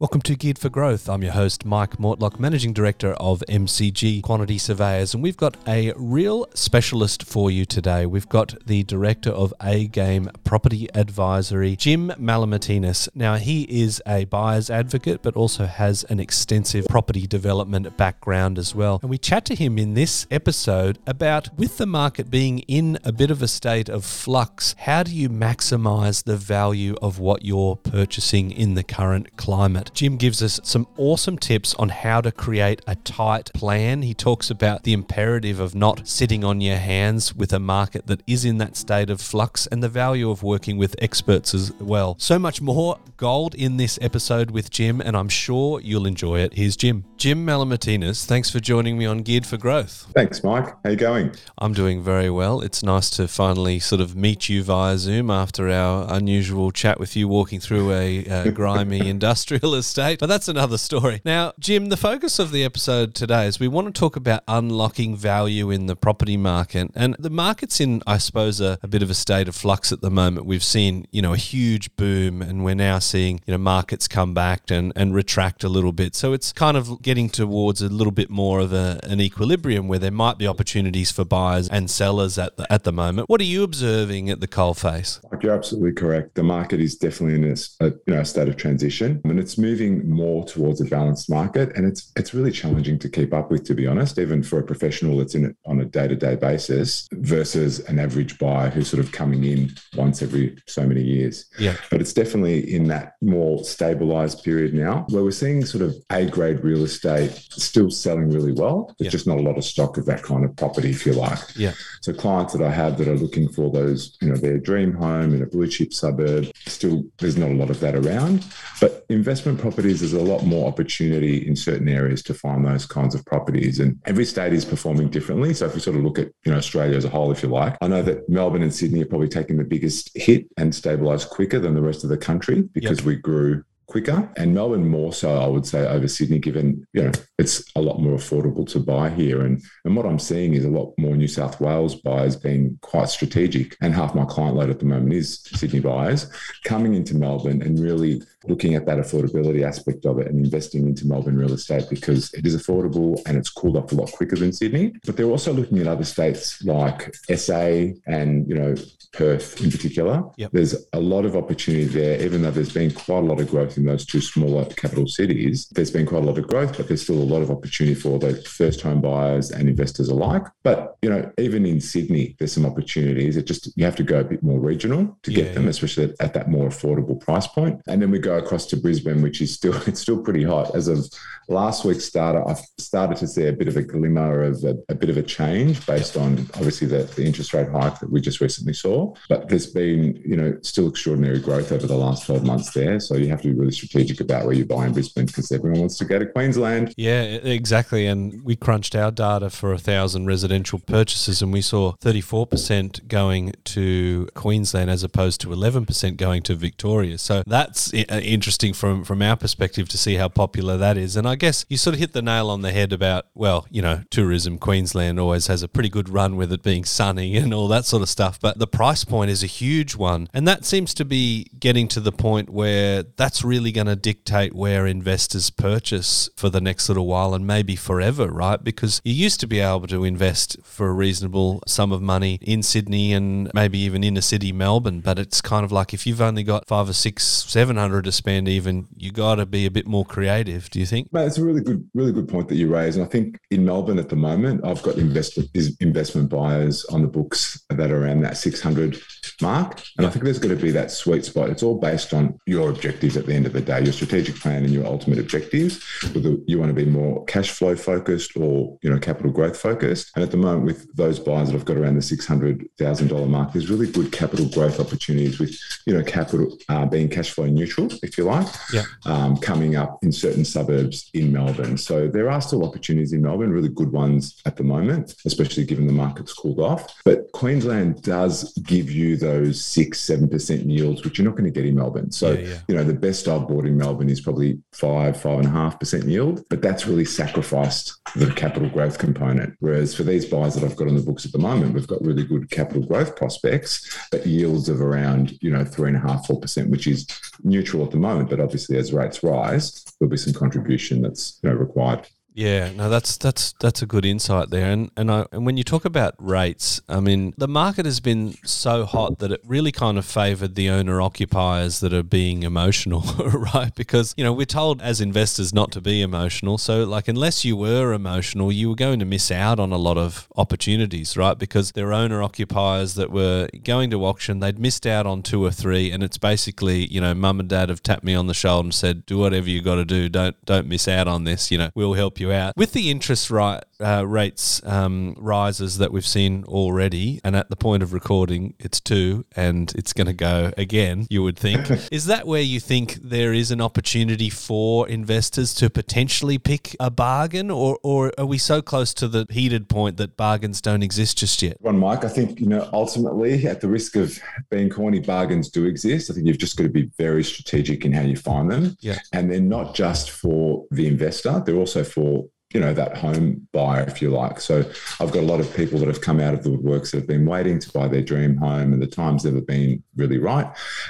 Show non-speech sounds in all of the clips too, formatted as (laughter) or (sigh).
Welcome to Geared for Growth. I'm your host, Mike Mortlock, Managing Director of MCG Quantity Surveyors, and we've got a real specialist for you today. We've got the Director of A Game Property Advisory, Jim Malamatinas. Now, he is a buyer's advocate, but also has an extensive property development background as well. And we chat to him in this episode about, with the market being in a bit of a state of flux, how do you maximize the value of what you're purchasing in the current climate? Jim gives us some awesome tips on how to create a tight plan. He talks about the imperative of not sitting on your hands with a market that is in that state of flux and the value of working with experts as well. So much more gold in this episode with Jim, and I'm sure you'll enjoy it. Here's Jim. Jim Malamatinas, thanks for joining me on Geared for Growth. Thanks, Mike. How you going? I'm doing very well. It's nice to finally sort of meet you via Zoom after our unusual chat with you walking through a, a grimy (laughs) industrial estate. But that's another story. Now, Jim, the focus of the episode today is we want to talk about unlocking value in the property market. And the market's in, I suppose, a, a bit of a state of flux at the moment. We've seen, you know, a huge boom and we're now seeing, you know, markets come back and, and retract a little bit. So it's kind of getting towards a little bit more of a, an equilibrium where there might be opportunities for buyers and sellers at the, at the moment. What are you observing at the coalface? You're absolutely correct. The market is definitely in a, a you know state of transition, and it's moving more towards a balanced market, and it's it's really challenging to keep up with, to be honest, even for a professional that's in it on a day to day basis versus an average buyer who's sort of coming in once every so many years. Yeah, but it's definitely in that more stabilized period now, where we're seeing sort of A grade real estate still selling really well. There's Yeah. just not a lot of stock of that kind of property, if you like. Yeah. So clients that I have that are looking for those, you know, their dream home in a blue chip suburb, still there's not a lot of that around. But investment properties, there's a lot more opportunity in certain areas to find those kinds of properties. And every state is performing differently. So if we sort of look at, you know, Australia as a whole, if you like, I know that Melbourne and Sydney are probably taking the biggest hit and stabilized quicker than the rest of the country because we grew quicker and Melbourne more so I would say over Sydney given you know it's a lot more affordable to buy here. And and what I'm seeing is a lot more New South Wales buyers being quite strategic. And half my client load at the moment is Sydney buyers coming into Melbourne and really looking at that affordability aspect of it and investing into Melbourne real estate because it is affordable and it's cooled off a lot quicker than Sydney. But they're also looking at other states like SA and you know Perth in particular. Yep. there's a lot of opportunity there even though there's been quite a lot of growth in those two smaller capital cities there's been quite a lot of growth but there's still a lot of opportunity for those first home buyers and investors alike. But you know even in Sydney there's some opportunities. It just you have to go a bit more regional to Yeah, get them especially at that more affordable price point. and then we go across to Brisbane which is still (laughs) it's still pretty hot. As of last week's starter I've started to see a bit of a glimmer of a, a bit of a change based on obviously the, the interest rate hike that we just recently saw. But there's been you know still extraordinary growth over the last 12 months there. So you have to be really strategic about where you buy in Brisbane because everyone wants to go to Queensland Yeah, exactly. And we crunched our data for a thousand residential purchases, and we saw 34% going to Queensland as opposed to 11% going to Victoria. So that's uh, interesting from, from our perspective to see how popular that is. And I guess you sort of hit the nail on the head about, well, you know, tourism. Queensland always has a pretty good run with it being sunny (laughs) and all that sort of stuff. But the price point is a huge one. And that seems to be getting to the point where that's really going to dictate where investors purchase for the next little while and maybe forever, right? Because you used to be able to invest for a reasonable sum of money in Sydney and maybe even inner city Melbourne. But it's kind of like if you've only got five or six, seven hundred to spend, even you got to be a bit more creative. Do you think? Mate, it's a really good, really good point that you raise. And I think in Melbourne at the moment, I've got investment investment buyers on the books that are around that 600 mark. And I think there's going to be that sweet spot. It's all based on your objectives at the end of the day, your strategic plan and your ultimate objectives. Whether you want to be more cash flow focused or you know capital growth focused. And at the moment, with those buyers that I've got around the six hundred thousand dollar mark, there's really good capital growth opportunities with you know capital uh, being cash flow neutral, if you like Yeah. um, coming up in certain suburbs in Melbourne. So there are still opportunities in Melbourne, really good ones at the moment, especially given the market's cooled off. But Queensland does give you those six, seven percent yields, which you're not going to get in Melbourne. So Yeah, yeah. you know the best I've bought in Melbourne is probably five, five and a half percent yield, but that's really sacrificed the capital growth component. Whereas for these buys that I've got on the books at the moment, we've got really good capital growth prospects, but yields of around, you know, three and a half, four percent, which is neutral at the moment. But obviously as rates rise, there'll be some contribution that's you know, required. Yeah, no, that's that's that's a good insight there. And and I, and when you talk about rates, I mean, the market has been so hot that it really kind of favoured the owner occupiers that are being emotional, (laughs) right? Because you know we're told as investors not to be emotional. So like unless you were emotional, you were going to miss out on a lot of opportunities, right? Because there are owner occupiers that were going to auction, they'd missed out on two or three, and it's basically you know mum and dad have tapped me on the shoulder and said, do whatever you got to do, don't don't miss out on this. You know, we'll help you out. With the interest rate, uh, rates um, rises that we've seen already, and at the point of recording, it's two, and it's going to go again. You would think. (laughs) is that where you think there is an opportunity for investors to potentially pick a bargain, or or are we so close to the heated point that bargains don't exist just yet? One, Mike, I think you know ultimately, at the risk of being corny, bargains do exist. I think you've just got to be very strategic in how you find them, yeah. and they're not just for the investor; they're also for you know that home buyer if you like. So i've got a lot of people that have come out of the woodworks that have been waiting to buy their dream home and the time's never been really right.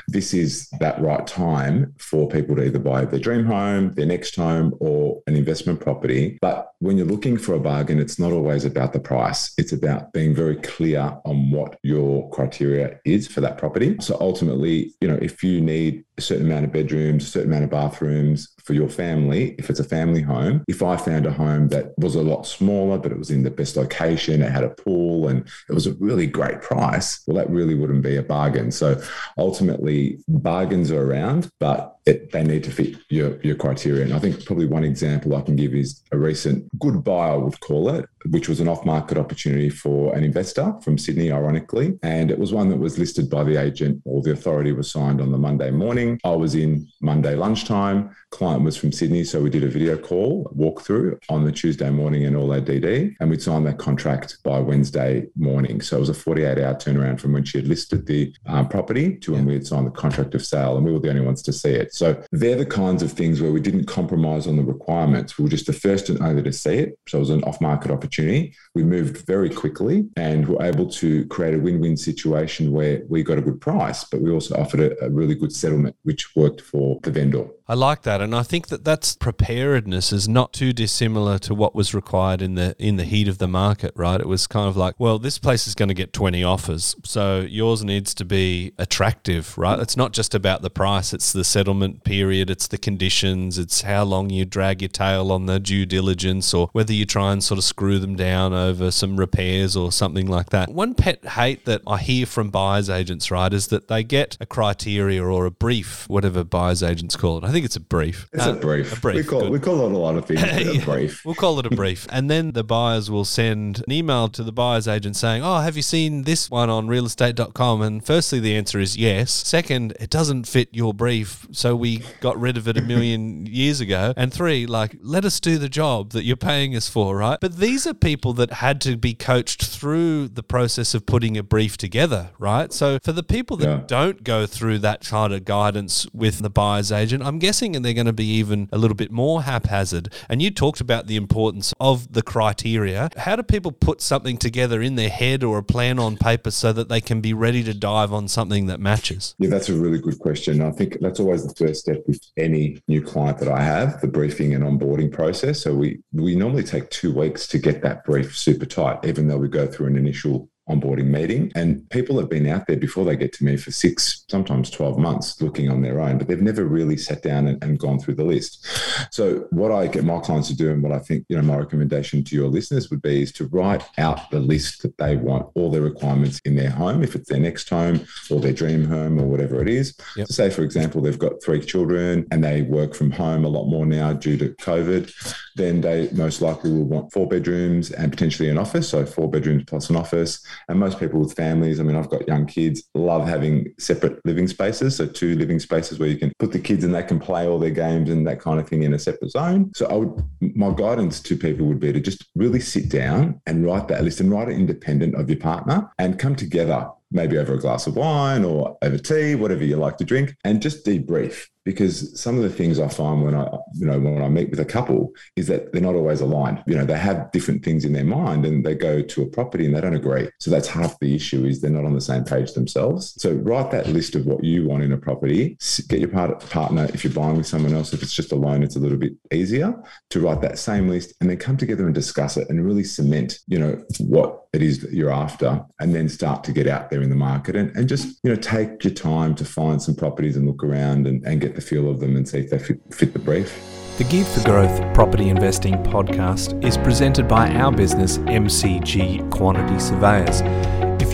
This is that right time for people to either buy their dream home their next home or an investment property. But when you're looking for a bargain it's not always about the price. It's about being very clear on what your criteria is for that property. So ultimately you know if you need a certain amount of bedrooms a certain amount of bathrooms for your family, if it's a family home, if I found a home that was a lot smaller, but it was in the best location, it had a pool, and it was a really great price, well, that really wouldn't be a bargain. So ultimately, bargains are around, but it, they need to fit your, your criteria. And I think probably one example I can give is a recent good buy, I would call it, which was an off market opportunity for an investor from Sydney, ironically. And it was one that was listed by the agent or the authority was signed on the Monday morning. I was in Monday lunchtime. Client was from Sydney. So we did a video call, walkthrough on the Tuesday morning and all our DD. And we'd signed that contract by Wednesday morning. So it was a 48 hour turnaround from when she had listed the um, property to when we had signed the contract of sale. And we were the only ones to see it. So they're the kinds of things where we didn't compromise on the requirements. We were just the first and only to see it. So it was an off market opportunity. We moved very quickly and were able to create a win win situation where we got a good price, but we also offered a, a really good settlement, which worked for the vendor. I like that, and I think that that's preparedness is not too dissimilar to what was required in the in the heat of the market, right? It was kind of like, well, this place is going to get twenty offers, so yours needs to be attractive, right? It's not just about the price; it's the settlement period, it's the conditions, it's how long you drag your tail on the due diligence, or whether you try and sort of screw them down over some repairs or something like that. One pet hate that I hear from buyers agents, right, is that they get a criteria or a brief, whatever buyers agents call it. I think it's a brief. It's uh, a brief. A brief. We call, we call it a lot of things. (laughs) yeah, a brief. We'll call it a brief. and then the buyers will send an email to the buyer's agent saying, Oh, have you seen this one on realestate.com? And firstly, the answer is yes. Second, it doesn't fit your brief. So we got rid of it a million (laughs) years ago. And three, like, let us do the job that you're paying us for, right? But these are people that had to be coached through the process of putting a brief together, right? So for the people that yeah. don't go through that kind of guidance with the buyer's agent, I'm guessing they're going to be even a little bit more haphazard. And you talked about the importance of the criteria. How do people put something together in their head or a plan on paper so that they can be ready to dive on something that matches? Yeah, that's a really good question. I think that's always the first step with any new client that I have, the briefing and onboarding process. So we we normally take two weeks to get that brief super tight, even though we go through an initial onboarding meeting. And people have been out there before they get to me for six, sometimes 12 months looking on their own, but they've never really sat down and, and, gone through the list. So what I get my clients to do and what I think, you know, my recommendation to your listeners would be is to write out the list that they want, all their requirements in their home, if it's their next home or their dream home or whatever it is. Yep. So say, for example, they've got three children and they work from home a lot more now due to COVID, then they most likely will want four bedrooms and potentially an office. So four bedrooms plus an office and most people with families, I mean, I've got young kids, love having separate living spaces. So two living spaces where you can put the kids and they can play all their games and that kind of thing in a separate zone. So I would, my guidance to people would be to just really sit down and write that list and write it independent of your partner and come together maybe over a glass of wine or over tea, whatever you like to drink, and just debrief because some of the things I find when I, you know, when I meet with a couple is that they're not always aligned. You know, they have different things in their mind and they go to a property and they don't agree. So that's half the issue is they're not on the same page themselves. So write that list of what you want in a property. Get your partner, if you're buying with someone else, if it's just a loan, it's a little bit easier to write that same list and then come together and discuss it and really cement, you know, what it is that you're after and then start to get out there in the market and, and just, you know, take your time to find some properties and look around and, and get the feel of them and see if they fit, fit the brief. The Geared for Growth Property Investing podcast is presented by our business, MCG Quantity Surveyors.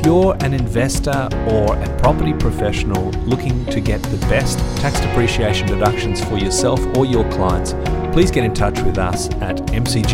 You're an investor or a property professional looking to get the best tax depreciation deductions for yourself or your clients, please get in touch with us at mcgqs.com.au.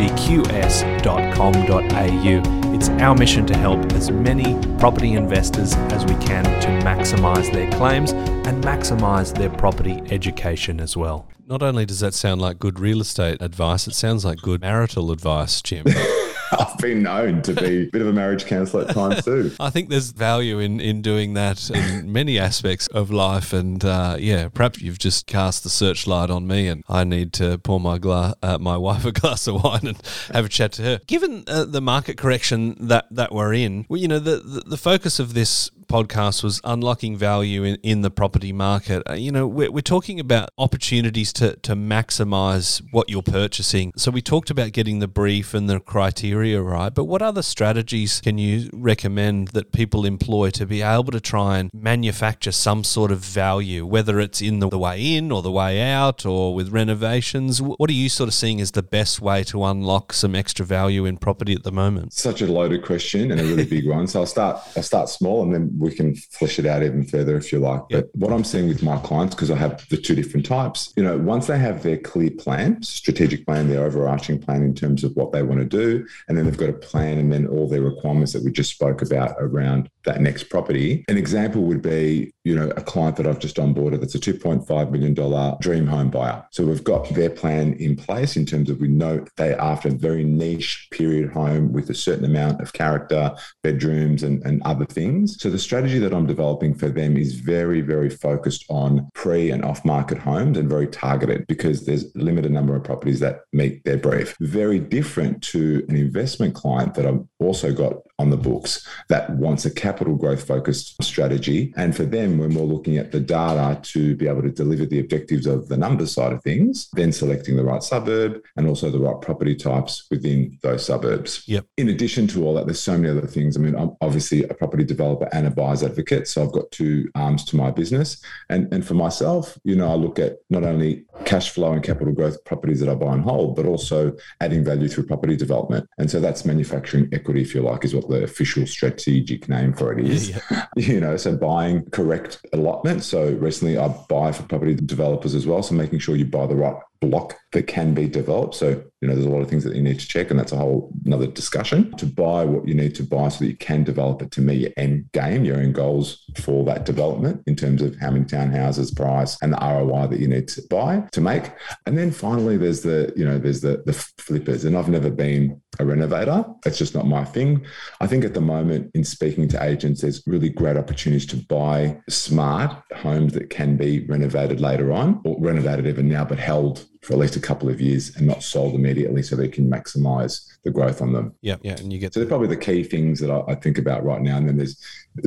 It's our mission to help as many property investors as we can to maximise their claims and maximise their property education as well. Not only does that sound like good real estate advice, it sounds like good marital advice, Jim. (laughs) I've been known to be a bit of a marriage counsellor at times too. (laughs) I think there's value in, in doing that in (laughs) many aspects of life. And uh, yeah, perhaps you've just cast the searchlight on me and I need to pour my, gla- uh, my wife a glass of wine and have a chat to her. Given uh, the market correction that, that we're in, well, you know, the, the, the focus of this podcast was unlocking value in, in the property market. Uh, you know, we're, we're talking about opportunities to, to maximize what you're purchasing. So we talked about getting the brief and the criteria right, but what other strategies can you recommend that people employ to be able to try and manufacture some sort of value, whether it's in the, the way in or the way out or with renovations? What are you sort of seeing as the best way to unlock some extra value in property at the moment? Such a loaded question and a really big one. So I'll start I'll start small and then we can flesh it out even further if you like. But what I'm seeing with my clients, because I have the two different types, you know, once they have their clear plan, strategic plan, their overarching plan in terms of what they want to do, and then they've got a plan and then all their requirements that we just spoke about around that next property. An example would be, you know, a client that I've just onboarded that's a $2.5 million dream home buyer. So we've got their plan in place in terms of we know they're after a very niche period home with a certain amount of character, bedrooms, and, and other things. So the strategy that I'm developing for them is very, very focused on pre and off market homes and very targeted because there's a limited number of properties that meet their brief. Very different to an investment client that I've also got on the books that wants a capital growth focused strategy. And for them, when we're more looking at the data to be able to deliver the objectives of the numbers side of things, then selecting the right suburb and also the right property types within those suburbs. Yep. In addition to all that, there's so many other things. I mean, I'm obviously a property developer and a buyer's advocate. So I've got two arms to my business. And, and for myself, you know, I look at not only cash flow and capital growth properties that I buy and hold, but also adding value through property development. And so that's manufacturing equity, if you like, is what the official strategic name for it is. Yeah. (laughs) You know, so buying correct allotment. So recently I buy for property developers as well. So making sure you buy the right block that can be developed. So, you know, there's a lot of things that you need to check, and that's a whole another discussion. To buy what you need to buy so that you can develop it to meet your end game, your own goals for that development in terms of how many townhouses, price, and the ROI that you need to buy to make. And then finally, there's the, you know, there's the the flippers. And I've never been a renovator. It's just not my thing. I think at the moment, in speaking to agents, there's really great opportunities to buy smart homes that can be renovated later on or renovated even now, but held for at least a couple of years and not sold immediately so they can maximize the growth on them. Yeah, yeah, and you get so they're probably the key things that I, I think about right now. And then there's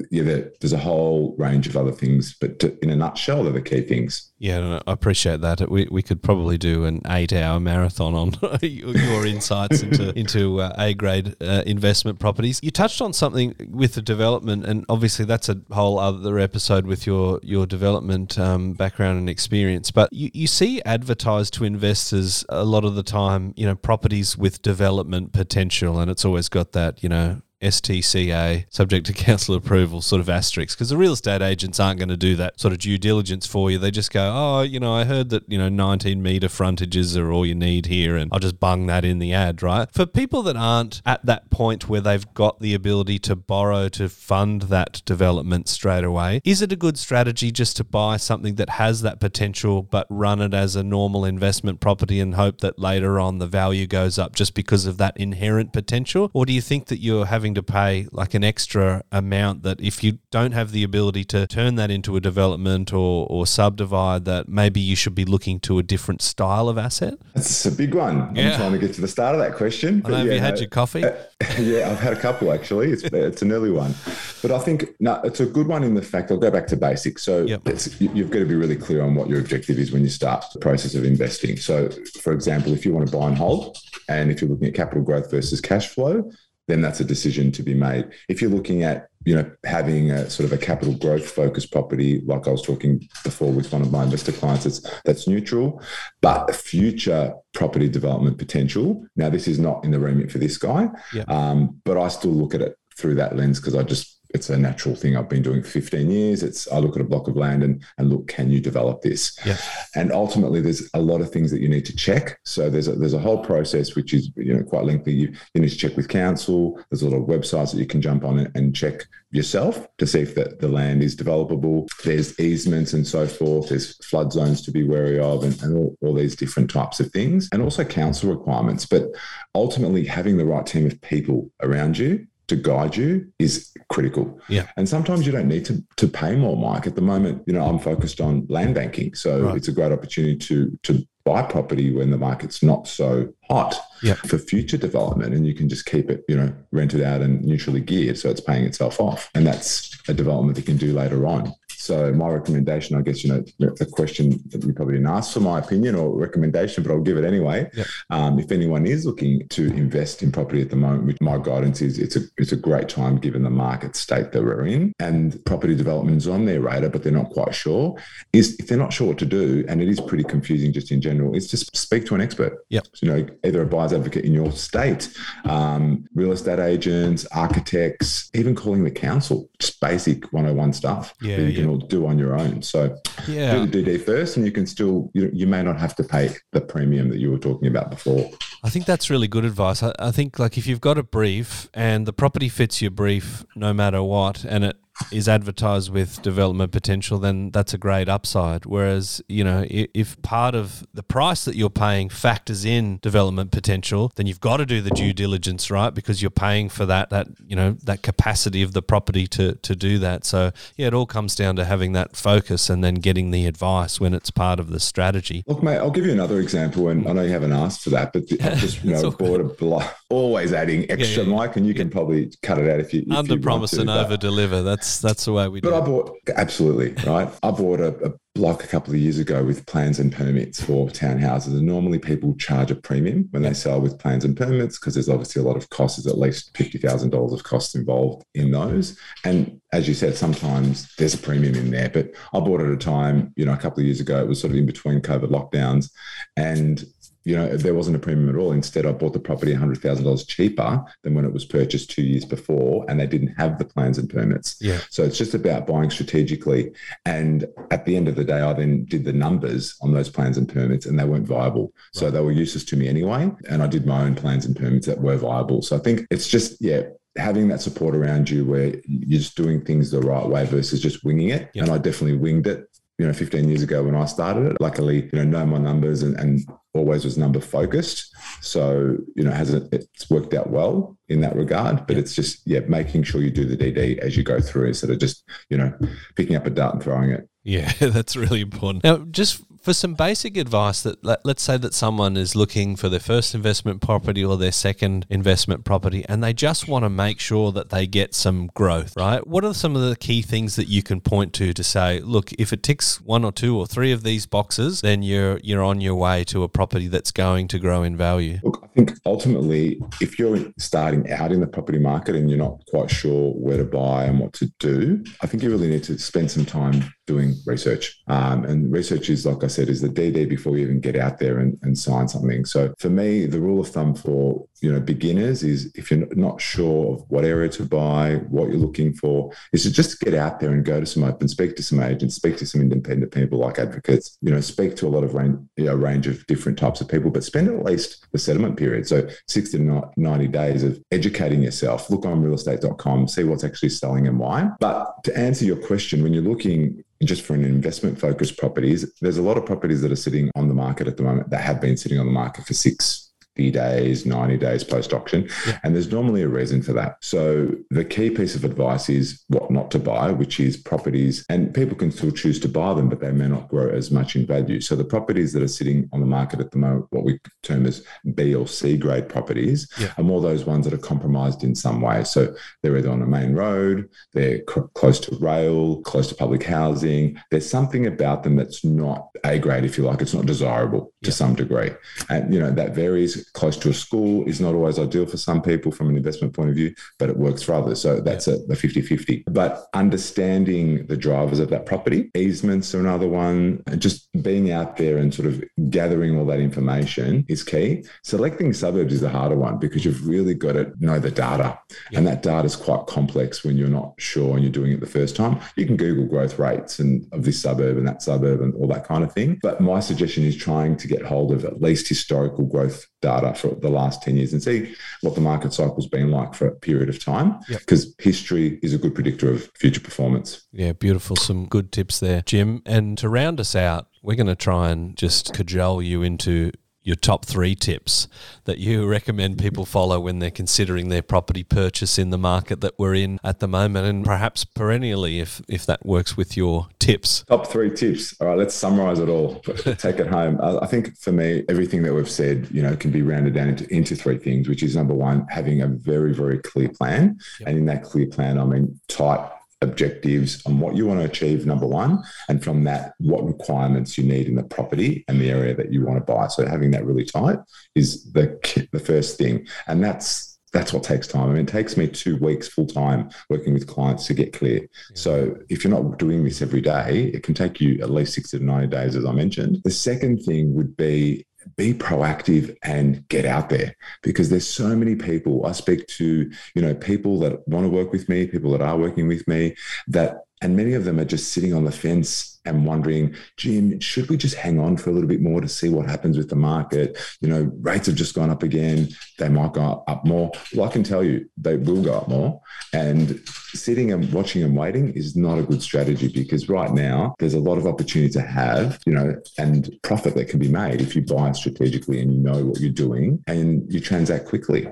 yeah, there, there's a whole range of other things, but to, in a nutshell, they're the key things. Yeah, no, I appreciate that. We, we could probably do an eight-hour marathon on (laughs) your insights into (laughs) into uh, A grade uh, investment properties. You touched on something with the development, and obviously that's a whole other episode with your your development um, background and experience. But you, you see advertised to investors a lot of the time, you know, properties with development potential, and it's always got that you know STCA, subject to council approval, sort of asterisk, because the real estate agents aren't going to do that sort of due diligence for you. They just go, oh, you know, I heard that, you know, 19 metre frontages are all you need here, and I'll just bung that in the ad, right? For people that aren't at that point where they've got the ability to borrow to fund that development straight away, is it a good strategy just to buy something that has that potential but run it as a normal investment property and hope that later on the value goes up just because of that inherent potential? Or do you think that you're having to pay like an extra amount that if you don't have the ability to turn that into a development or, or subdivide, that maybe you should be looking to a different style of asset? That's a big one. Yeah. I'm trying to get to the start of that question. I know, have yeah, you had no, your coffee? Uh, (laughs) yeah, I've had a couple actually. It's, (laughs) it's an early one. But I think no, it's a good one in the fact I'll go back to basics. So yep. you've got to be really clear on what your objective is when you start the process of investing. So, for example, if you want to buy and hold, and if you're looking at capital growth versus cash flow, then that's a decision to be made. If you're looking at you know having a sort of a capital growth focused property, like I was talking before with one of my investor clients, it's, that's neutral, but future property development potential. Now, this is not in the remit for this guy, yeah. um, but I still look at it through that lens because I just it's a natural thing I've been doing for 15 years. It's I look at a block of land and and look, can you develop this? Yeah. And ultimately, there's a lot of things that you need to check. So there's a, there's a whole process which is you know quite lengthy. You, you need to check with council. There's a lot of websites that you can jump on and check yourself to see if the, the land is developable. There's easements and so forth. There's flood zones to be wary of and, and all, all these different types of things. And also council requirements. But ultimately having the right team of people around you to guide you is critical. Yeah. And sometimes you don't need to to pay more, Mike. At the moment, you know, I'm focused on land banking. So right. it's a great opportunity to to buy property when the market's not so hot yeah. for future development and you can just keep it, you know, rented out and neutrally geared so it's paying itself off. And that's a development that you can do later on. So my recommendation, I guess, you know, a question that you probably didn't ask for my opinion or recommendation, but I'll give it anyway. Yep. Um, if anyone is looking to invest in property at the moment, which my guidance is, it's a it's a great time given the market state that we're in, and property development is on their radar, but they're not quite sure. Is if they're not sure what to do, and it is pretty confusing just in general, is just speak to an expert. Yep. So, you know, either a buyer's advocate in your state, um, real estate agents, architects, even calling the council, just basic 101 stuff. Yeah. You do on your own. So yeah. do the DD first, and you can still you, you may not have to pay the premium that you were talking about before. I think that's really good advice. I, I think like if you've got a brief and the property fits your brief no matter what, and it is advertised with development potential, then that's a great upside. Whereas, you know, if part of the price that you're paying factors in development potential, then you've got to do the due diligence, right? Because you're paying for that that you know that capacity of the property to to do that. So yeah, it all comes down to having that focus and then getting the advice when it's part of the strategy. Look, mate, I'll give you another example, and I know you haven't asked for that, but I (laughs) just you know bought a block, always adding extra, yeah, yeah, Mike, and you can probably cut it out if you if under promise and over deliver. That's that's that's the way we but do. But I bought absolutely right. I bought a, a, block a couple of years ago with plans and permits for townhouses, and normally people charge a premium when they sell with plans and permits because there's obviously a lot of costs. There's at least fifty thousand dollars of costs involved in those, and as you said, sometimes there's a premium in there. But I bought at a time, you know, a couple of years ago. It was sort of in between COVID lockdowns, and you know, if there wasn't a premium at all. Instead, I bought the property $100,000 cheaper than when it was purchased two years before, and they didn't have the plans and permits. Yeah. So it's just about buying strategically. And at the end of the day, I then did the numbers on those plans and permits, and they weren't viable. Right. So they were useless to me anyway. And I did my own plans and permits that were viable. So I think it's just, yeah, having that support around you where you're just doing things the right way versus just winging it. Yep. And I definitely winged it you know 15 years ago when i started it. Luckily you know know my numbers and, and always was number focused. So you know hasn't it's worked out well in that regard but it's just yeah making sure you do the dd as you go through instead of just you know picking up a dart and throwing it. Yeah (laughs) that's really important. Now just for some basic advice that let, us say that someone is looking for their first investment property or their second investment property and they just want to make sure that they get some growth right what are some of the key things that you can point to to say look if it ticks one or two or three of these boxes then you're you're on your way to a property that's going to grow in value look i think ultimately if you're starting out in the property market and you're not quite sure where to buy and what to do i think you really need to spend some time doing research. Um, and research is, like I said, is the DD before you even get out there and, and sign something. So for me, the rule of thumb for you know beginners is if you're not sure of what area to buy, what you're looking for, is to just get out there and go to some open, speak to some agents, speak to some independent people like advocates. You know, speak to a lot of range, you know, range of different types of people, but spend at least the settlement period, so 60 to 90 days of educating yourself. Look on realestate.com, see what's actually selling and why. But to answer your question, when you're looking just for an investment focused properties, there's a lot of properties that are sitting on the market at the moment that have been sitting on the market for six, 60 days, 90 days post auction. Yeah. And there's normally a reason for that. So the key piece of advice is what not to buy, which is properties, and people can still choose to buy them, but they may not grow as much in value. So the properties that are sitting on the market at the moment, what we term as B or C grade properties, yeah. are more those ones that are compromised in some way. So they're either on a main road, they're c- close to rail, close to public housing. There's something about them that's not A grade, if you like. It's not desirable to yeah. some degree. And, you know, that varies. Close to a school is not always ideal for some people from an investment point of view, but it works for others. So that's yeah. a, a 50 50. But understanding the drivers of that property, easements are another one, just being out there and sort of gathering all that information is key. Selecting suburbs is the harder one because you've really got to know the data. Yeah. And that data is quite complex when you're not sure and you're doing it the first time. You can Google growth rates and of this suburb and that suburb and all that kind of thing. But my suggestion is trying to get hold of at least historical growth data for the last 10 years and see what the market cycle's been like for a period of time because yep. history is a good predictor of future performance. Yeah, beautiful. Some good tips there, Jim. And to round us out, we're going to try and just cajole you into your top three tips that you recommend people follow when they're considering their property purchase in the market that we're in at the moment? And perhaps perennially if if that works with your tips. Top three tips. All right let's summarize it all. (laughs) Take it home. I think for me everything that we've said you know can be rounded down into, into three things which is number one having a very very clear plan. Yep. and in that clear plan i mean tight objectives on what you want to achieve, number one, and from that, what requirements you need in the property and the area that you want to buy. So having that really tight is the the first thing, and that's that's what takes time. I mean, it takes me two weeks full time working with clients to get clear. Yeah. So if you're not doing this every day, it can take you at least 60 to 90 days, as I mentioned. The second thing would be be proactive and get out there because there's so many people i speak to you know people that want to work with me people that are working with me that and many of them are just sitting on the fence and wondering, Jim, should we just hang on for a little bit more to see what happens with the market? You know, rates have just gone up again. They might go up more. Well, I can tell you they will go up more. And sitting and watching and waiting is not a good strategy because right now there's a lot of opportunity to have, you know, and profit that can be made if you buy strategically and you know what you're doing and you transact quickly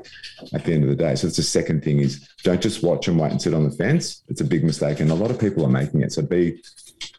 at the end of the day. So it's the second thing is don't just watch and wait and sit on the fence. It's a big mistake. And a lot of people are making it. So be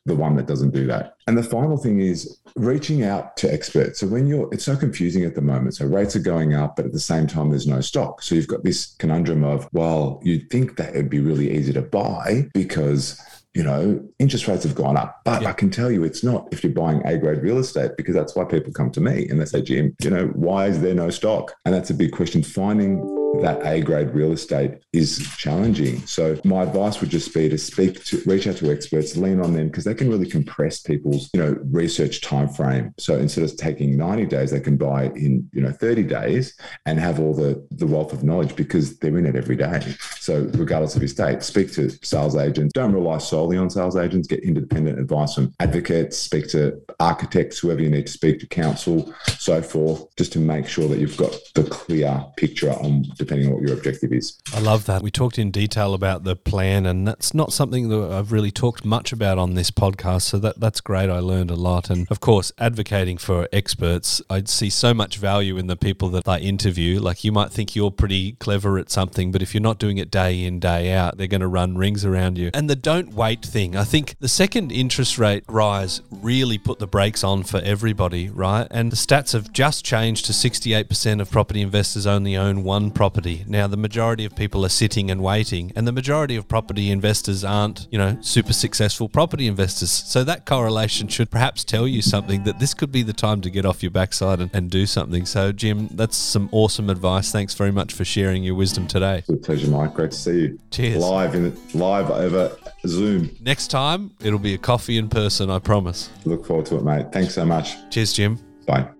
the one that doesn't do that. And the final thing is reaching out to experts. So when you're, it's so confusing at the moment. So rates are going up, but at the same time, there's no stock. So you've got this conundrum of, well, you'd think that it'd be really easy to buy because you know, interest rates have gone up. But yeah. I can tell you it's not if you're buying A grade real estate, because that's why people come to me and they say, Jim, you know, why is there no stock? And that's a big question. Finding that A grade real estate is challenging. So my advice would just be to speak to reach out to experts, lean on them because they can really compress people's, you know, research time frame. So instead of taking 90 days, they can buy in, you know, 30 days and have all the the wealth of knowledge because they're in it every day. So regardless of your state, speak to sales agents. Don't rely solely on sales agents. Get independent advice from advocates, speak to architects, whoever you need to speak to, council, so forth, just to make sure that you've got the clear picture on depending on what your objective is. I love that. We talked in detail about the plan, and that's not something that I've really talked much about on this podcast. So that that's great. I learned a lot, and of course, advocating for experts. I see so much value in the people that I interview. Like you might think you're pretty clever at something, but if you're not doing it day in day out, they're going to run rings around you. And the don't wait thing. I think the second interest rate rise really put the brakes on for everybody, right? And the stats have just changed to 68% of property investors only own one property property. Now, the majority of people are sitting and waiting, and the majority of property investors aren't, you know, super successful property investors. So that correlation should perhaps tell you something that this could be the time to get off your backside and, and do something. So, Jim, that's some awesome advice. Thanks very much for sharing your wisdom today. It's a pleasure, Mike. Great to see you. Cheers. Live in live over Zoom. Next time, it'll be a coffee in person, I promise. Look forward to it, mate. Thanks so much. Cheers, Jim. Bye.